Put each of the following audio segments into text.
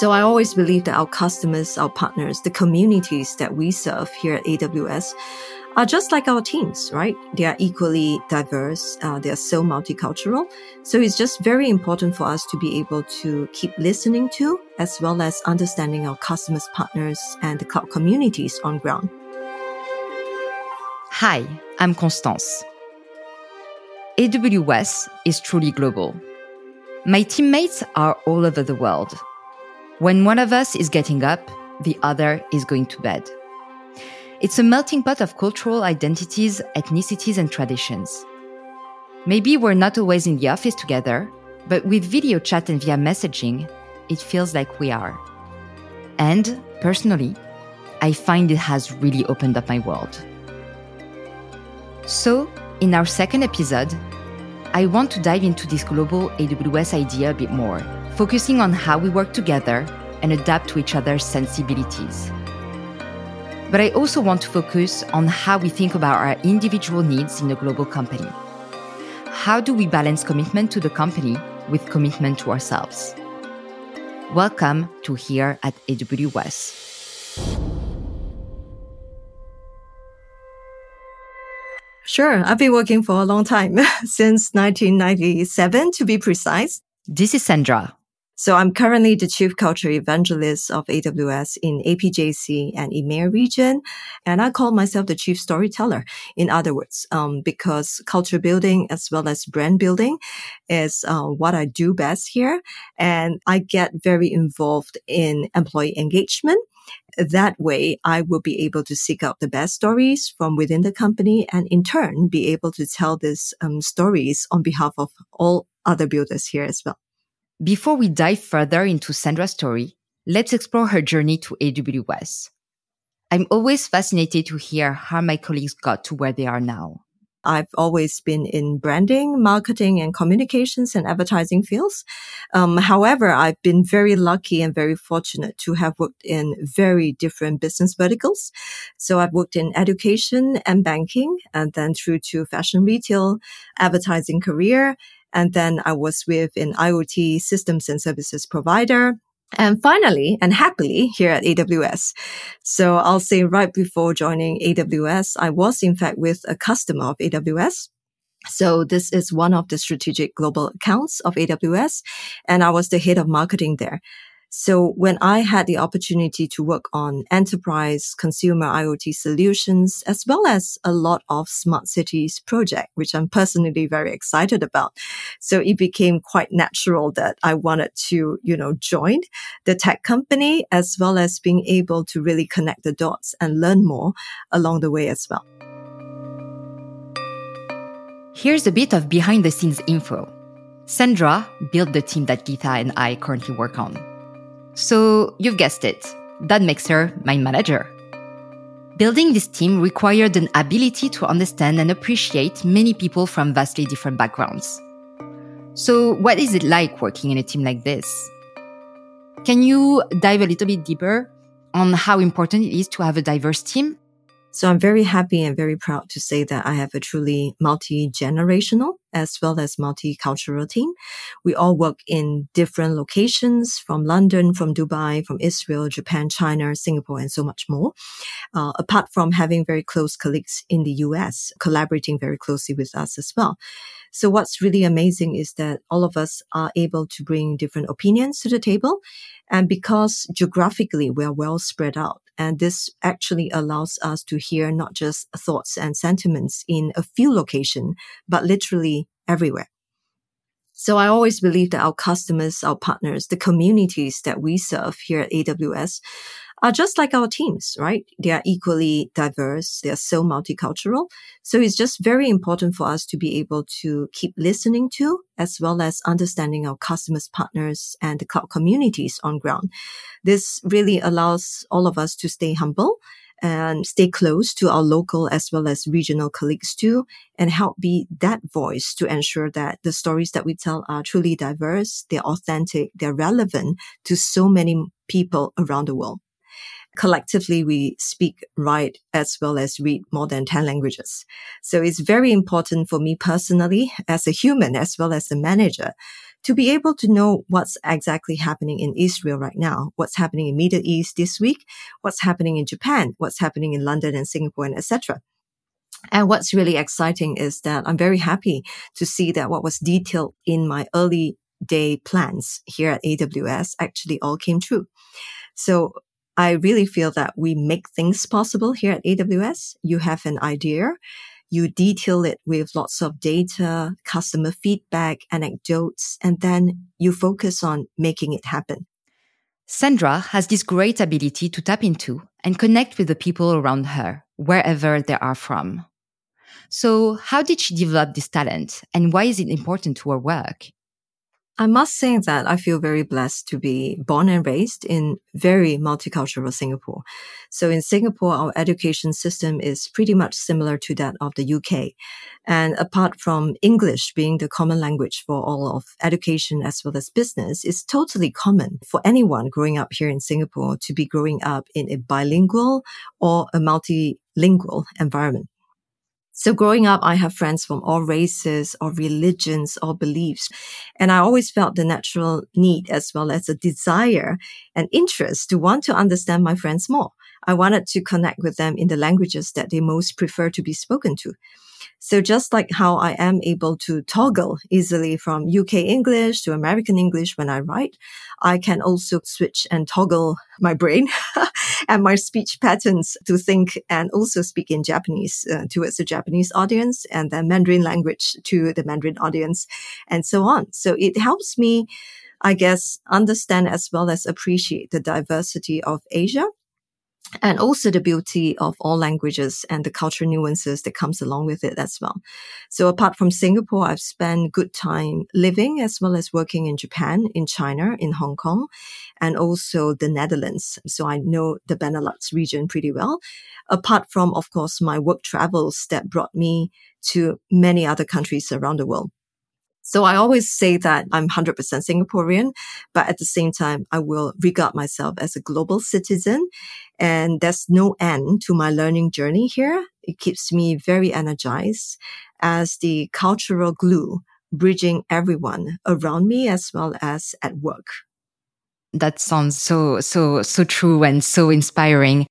So I always believe that our customers, our partners, the communities that we serve here at AWS are just like our teams, right? They are equally diverse. Uh, they are so multicultural. So it's just very important for us to be able to keep listening to, as well as understanding our customers, partners, and the cloud communities on ground. Hi, I'm Constance. AWS is truly global. My teammates are all over the world. When one of us is getting up, the other is going to bed. It's a melting pot of cultural identities, ethnicities, and traditions. Maybe we're not always in the office together, but with video chat and via messaging, it feels like we are. And personally, I find it has really opened up my world. So, in our second episode, I want to dive into this global AWS idea a bit more, focusing on how we work together and adapt to each other's sensibilities. But I also want to focus on how we think about our individual needs in a global company. How do we balance commitment to the company with commitment to ourselves? Welcome to Here at AWS. Sure, I've been working for a long time, since 1997 to be precise. This is Sandra. So I'm currently the chief culture evangelist of AWS in APJC and EMEA region. And I call myself the chief storyteller. In other words, um, because culture building as well as brand building is uh, what I do best here. And I get very involved in employee engagement. That way, I will be able to seek out the best stories from within the company and in turn be able to tell these um, stories on behalf of all other builders here as well. Before we dive further into Sandra's story, let's explore her journey to AWS. I'm always fascinated to hear how my colleagues got to where they are now. I've always been in branding, marketing, and communications and advertising fields. Um, however, I've been very lucky and very fortunate to have worked in very different business verticals. So I've worked in education and banking, and then through to fashion retail, advertising career, and then I was with an IoT systems and services provider. And finally, and happily here at AWS. So I'll say right before joining AWS, I was in fact with a customer of AWS. So this is one of the strategic global accounts of AWS. And I was the head of marketing there. So when I had the opportunity to work on enterprise consumer IoT solutions, as well as a lot of smart cities project, which I'm personally very excited about. So it became quite natural that I wanted to, you know, join the tech company as well as being able to really connect the dots and learn more along the way as well. Here's a bit of behind the scenes info. Sandra built the team that Geetha and I currently work on. So you've guessed it. That makes her my manager. Building this team required an ability to understand and appreciate many people from vastly different backgrounds. So what is it like working in a team like this? Can you dive a little bit deeper on how important it is to have a diverse team? So I'm very happy and very proud to say that I have a truly multi-generational as well as multicultural team. We all work in different locations from London, from Dubai, from Israel, Japan, China, Singapore, and so much more. Uh, apart from having very close colleagues in the US, collaborating very closely with us as well. So what's really amazing is that all of us are able to bring different opinions to the table. And because geographically we're well spread out, and this actually allows us to hear not just thoughts and sentiments in a few locations, but literally everywhere. So I always believe that our customers, our partners, the communities that we serve here at AWS are just like our teams, right? They are equally diverse. They are so multicultural. So it's just very important for us to be able to keep listening to as well as understanding our customers, partners and the cloud communities on ground. This really allows all of us to stay humble and stay close to our local as well as regional colleagues too, and help be that voice to ensure that the stories that we tell are truly diverse, they're authentic, they're relevant to so many people around the world. Collectively, we speak, write, as well as read more than 10 languages. So it's very important for me personally, as a human, as well as a manager, to be able to know what's exactly happening in Israel right now, what's happening in Middle East this week, what's happening in Japan, what's happening in London and Singapore and etc. And what's really exciting is that I'm very happy to see that what was detailed in my early day plans here at AWS actually all came true. So I really feel that we make things possible here at AWS. You have an idea. You detail it with lots of data, customer feedback, anecdotes, and then you focus on making it happen. Sandra has this great ability to tap into and connect with the people around her, wherever they are from. So how did she develop this talent and why is it important to her work? I must say that I feel very blessed to be born and raised in very multicultural Singapore. So in Singapore, our education system is pretty much similar to that of the UK. And apart from English being the common language for all of education as well as business, it's totally common for anyone growing up here in Singapore to be growing up in a bilingual or a multilingual environment. So growing up, I have friends from all races or religions or beliefs. And I always felt the natural need as well as a desire and interest to want to understand my friends more. I wanted to connect with them in the languages that they most prefer to be spoken to. So just like how I am able to toggle easily from UK English to American English when I write, I can also switch and toggle my brain and my speech patterns to think and also speak in Japanese uh, towards the Japanese audience and then Mandarin language to the Mandarin audience and so on. So it helps me, I guess, understand as well as appreciate the diversity of Asia and also the beauty of all languages and the cultural nuances that comes along with it as well. So apart from Singapore, I've spent good time living as well as working in Japan, in China, in Hong Kong, and also the Netherlands. So I know the Benelux region pretty well. Apart from, of course, my work travels that brought me to many other countries around the world. So I always say that I'm 100% Singaporean, but at the same time, I will regard myself as a global citizen. And there's no end to my learning journey here. It keeps me very energized as the cultural glue bridging everyone around me as well as at work. That sounds so, so, so true and so inspiring.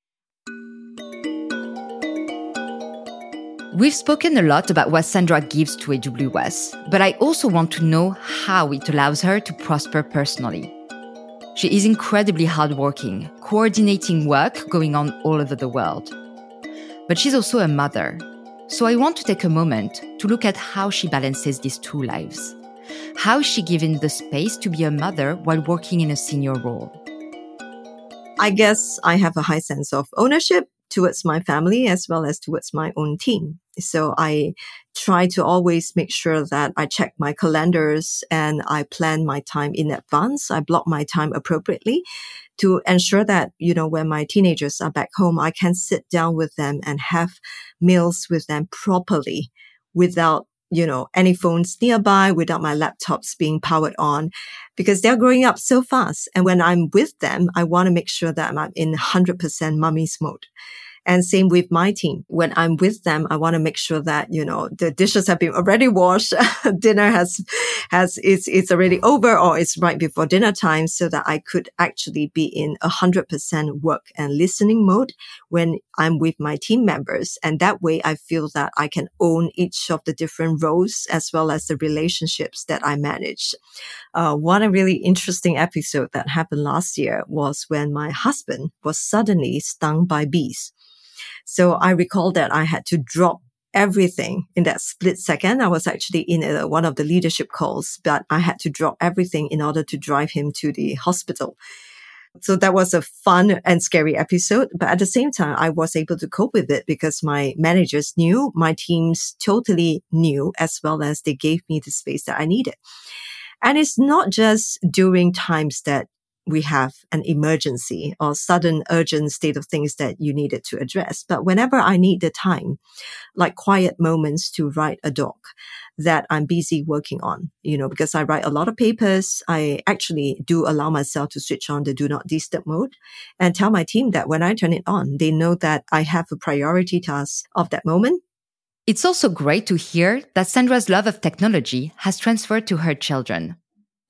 We've spoken a lot about what Sandra gives to AWS, but I also want to know how it allows her to prosper personally. She is incredibly hardworking, coordinating work going on all over the world. But she's also a mother. So I want to take a moment to look at how she balances these two lives. How is she given the space to be a mother while working in a senior role? I guess I have a high sense of ownership towards my family as well as towards my own team. So I try to always make sure that I check my calendars and I plan my time in advance. I block my time appropriately to ensure that, you know, when my teenagers are back home, I can sit down with them and have meals with them properly without you know, any phones nearby without my laptops being powered on because they're growing up so fast. And when I'm with them, I want to make sure that I'm in 100% mummy's mode. And same with my team. When I'm with them, I want to make sure that, you know, the dishes have been already washed. dinner has, has, it's, it's already over or it's right before dinner time so that I could actually be in a hundred percent work and listening mode when I'm with my team members. And that way I feel that I can own each of the different roles as well as the relationships that I manage. Uh, one really interesting episode that happened last year was when my husband was suddenly stung by bees. So I recall that I had to drop everything in that split second. I was actually in a, one of the leadership calls, but I had to drop everything in order to drive him to the hospital. So that was a fun and scary episode. But at the same time, I was able to cope with it because my managers knew, my teams totally knew, as well as they gave me the space that I needed. And it's not just during times that we have an emergency or sudden urgent state of things that you needed to address. But whenever I need the time, like quiet moments to write a doc that I'm busy working on, you know, because I write a lot of papers, I actually do allow myself to switch on the do not disturb mode and tell my team that when I turn it on, they know that I have a priority task of that moment. It's also great to hear that Sandra's love of technology has transferred to her children.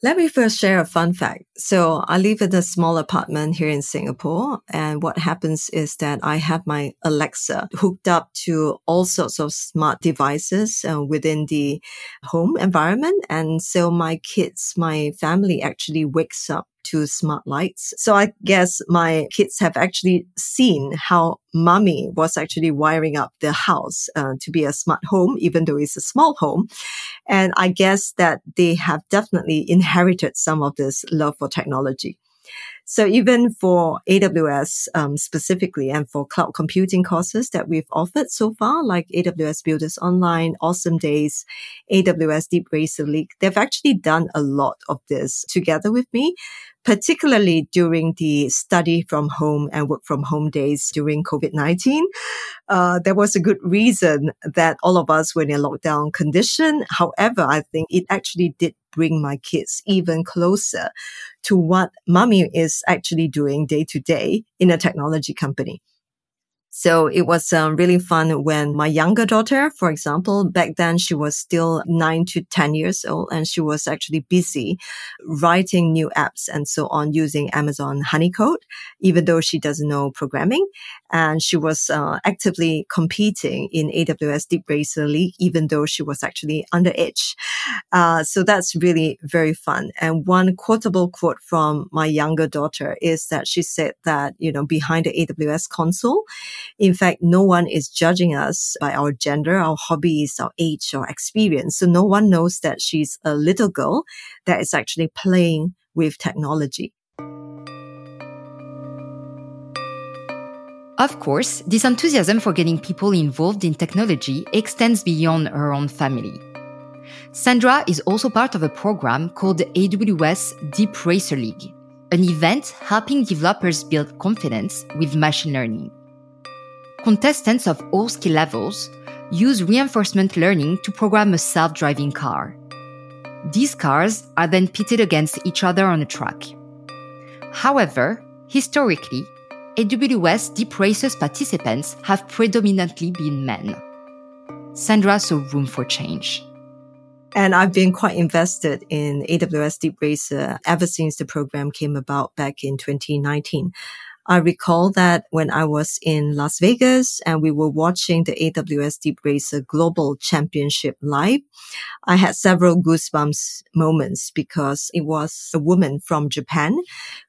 Let me first share a fun fact. So I live in a small apartment here in Singapore. And what happens is that I have my Alexa hooked up to all sorts of smart devices uh, within the home environment. And so my kids, my family actually wakes up to smart lights. So I guess my kids have actually seen how mommy was actually wiring up the house uh, to be a smart home, even though it's a small home. And I guess that they have definitely inherited some of this love for technology. So even for AWS um, specifically and for cloud computing courses that we've offered so far, like AWS Builders Online, Awesome Days, AWS Deep Racer League, they've actually done a lot of this together with me particularly during the study from home and work from home days during COVID-19. Uh, there was a good reason that all of us were in a lockdown condition. However, I think it actually did bring my kids even closer to what mommy is actually doing day to day in a technology company. So it was um, really fun when my younger daughter, for example, back then she was still nine to 10 years old and she was actually busy writing new apps and so on using Amazon Honeycode, even though she doesn't know programming. And she was uh, actively competing in AWS Deep Racer League, even though she was actually underage. Uh, so that's really very fun. And one quotable quote from my younger daughter is that she said that, you know, behind the AWS console, in fact, no one is judging us by our gender, our hobbies, our age, or experience. So no one knows that she's a little girl that is actually playing with technology. Of course, this enthusiasm for getting people involved in technology extends beyond her own family. Sandra is also part of a program called AWS Deep Racer League, an event helping developers build confidence with machine learning. Contestants of all skill levels use reinforcement learning to program a self-driving car. These cars are then pitted against each other on a track. However, historically, AWS Deep Racer's participants have predominantly been men. Sandra saw room for change. And I've been quite invested in AWS Deep Racer ever since the program came about back in 2019. I recall that when I was in Las Vegas and we were watching the AWS Deep Racer Global Championship live, I had several goosebumps moments because it was a woman from Japan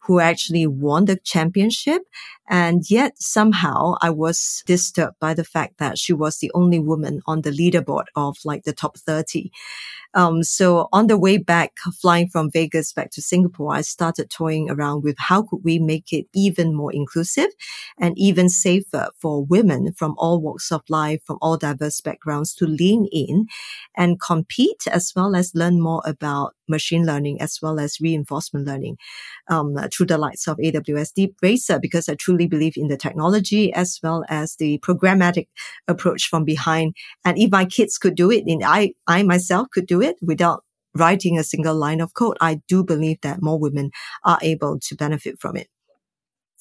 who actually won the championship. And yet somehow I was disturbed by the fact that she was the only woman on the leaderboard of like the top 30. Um, so on the way back, flying from Vegas back to Singapore, I started toying around with how could we make it even more inclusive and even safer for women from all walks of life, from all diverse backgrounds to lean in and compete as well as learn more about machine learning as well as reinforcement learning um, through the likes of AWS Deep Racer because I truly believe in the technology as well as the programmatic approach from behind. And if my kids could do it, and I, I myself could do it without writing a single line of code, I do believe that more women are able to benefit from it.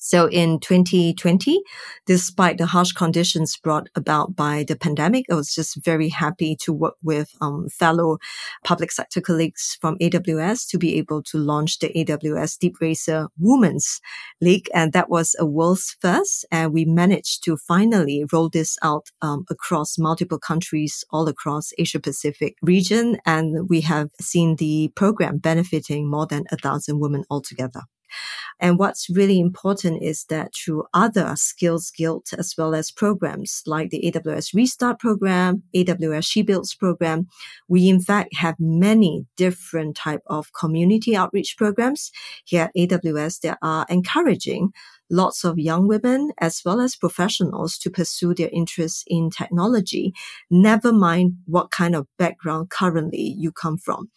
So in 2020, despite the harsh conditions brought about by the pandemic, I was just very happy to work with um, fellow public sector colleagues from AWS to be able to launch the AWS Deep Racer Women's League. And that was a world's first. And we managed to finally roll this out um, across multiple countries all across Asia Pacific region. And we have seen the program benefiting more than a thousand women altogether. And what's really important is that through other skills guild as well as programs like the AWS Restart program, AWS She Builds program, we in fact have many different type of community outreach programs here at AWS that are encouraging lots of young women as well as professionals to pursue their interests in technology, never mind what kind of background currently you come from.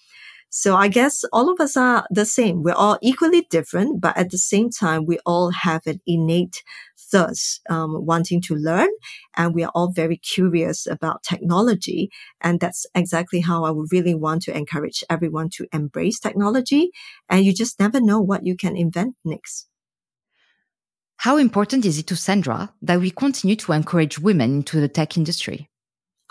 So I guess all of us are the same. We're all equally different, but at the same time, we all have an innate thirst, um, wanting to learn. And we are all very curious about technology. And that's exactly how I would really want to encourage everyone to embrace technology. And you just never know what you can invent next. How important is it to Sandra that we continue to encourage women into the tech industry?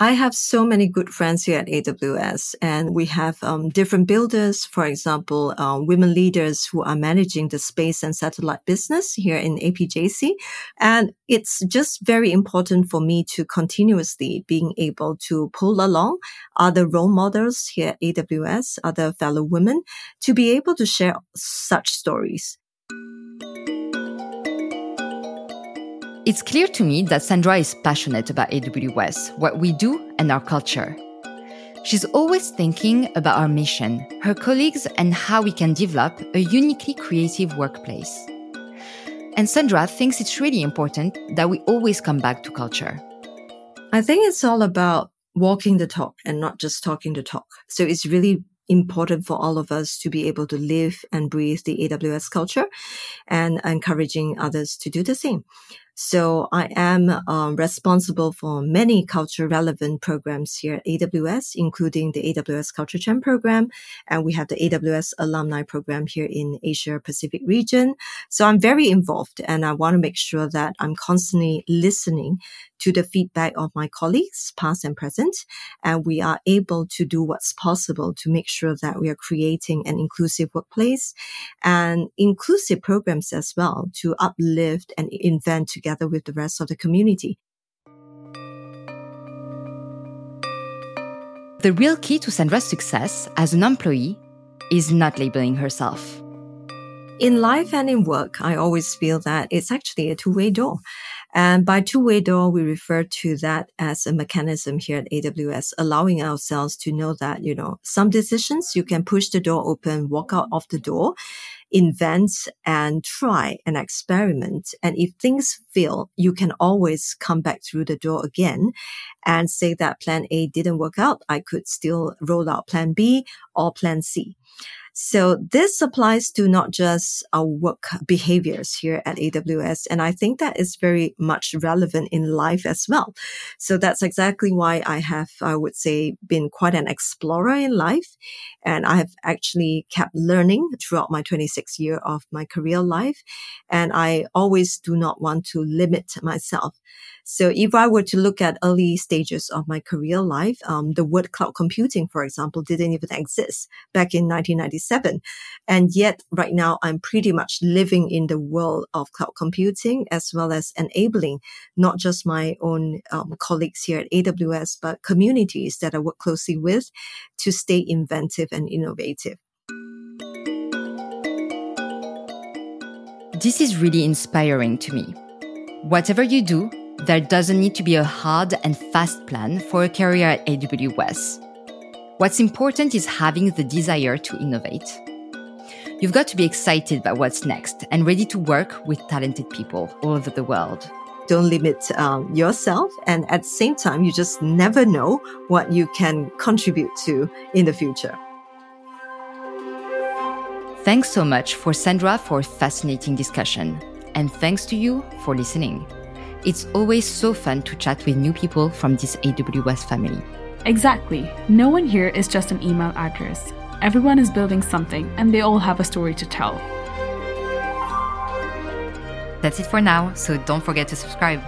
I have so many good friends here at AWS, and we have um, different builders, for example, uh, women leaders who are managing the space and satellite business here in APJC. And it's just very important for me to continuously being able to pull along other role models here at AWS, other fellow women, to be able to share such stories. It's clear to me that Sandra is passionate about AWS, what we do, and our culture. She's always thinking about our mission, her colleagues, and how we can develop a uniquely creative workplace. And Sandra thinks it's really important that we always come back to culture. I think it's all about walking the talk and not just talking the talk. So it's really important for all of us to be able to live and breathe the AWS culture and encouraging others to do the same. So I am um, responsible for many culture relevant programs here at AWS, including the AWS Culture Champ program. And we have the AWS alumni program here in Asia Pacific region. So I'm very involved and I want to make sure that I'm constantly listening to the feedback of my colleagues, past and present. And we are able to do what's possible to make sure that we are creating an inclusive workplace and inclusive programs as well to uplift and invent together with the rest of the community. The real key to Sandra's success as an employee is not labeling herself. In life and in work, I always feel that it's actually a two way door. And by two-way door, we refer to that as a mechanism here at AWS, allowing ourselves to know that, you know, some decisions you can push the door open, walk out of the door, invent and try and experiment. And if things fail, you can always come back through the door again and say that plan A didn't work out. I could still roll out plan B or plan C. So this applies to not just our work behaviors here at AWS. And I think that is very much relevant in life as well. So that's exactly why I have, I would say, been quite an explorer in life. And I have actually kept learning throughout my 26 year of my career life. And I always do not want to limit myself. So if I were to look at early stages of my career life, um, the word cloud computing, for example, didn't even exist back in 1997. And yet right now I'm pretty much living in the world of cloud computing as well as enabling not just my own um, colleagues here at AWS, but communities that I work closely with to stay inventive and innovative. This is really inspiring to me. Whatever you do, there doesn't need to be a hard and fast plan for a career at AWS. What's important is having the desire to innovate. You've got to be excited about what's next and ready to work with talented people all over the world. Don't limit um, yourself. And at the same time, you just never know what you can contribute to in the future. Thanks so much for Sandra for a fascinating discussion. And thanks to you for listening. It's always so fun to chat with new people from this AWS family. Exactly. No one here is just an email address. Everyone is building something and they all have a story to tell. That's it for now, so don't forget to subscribe.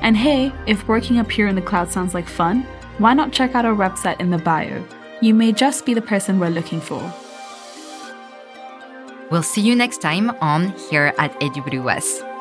And hey, if working up here in the cloud sounds like fun, why not check out our website in the bio? You may just be the person we're looking for. We'll see you next time on Here at AWS.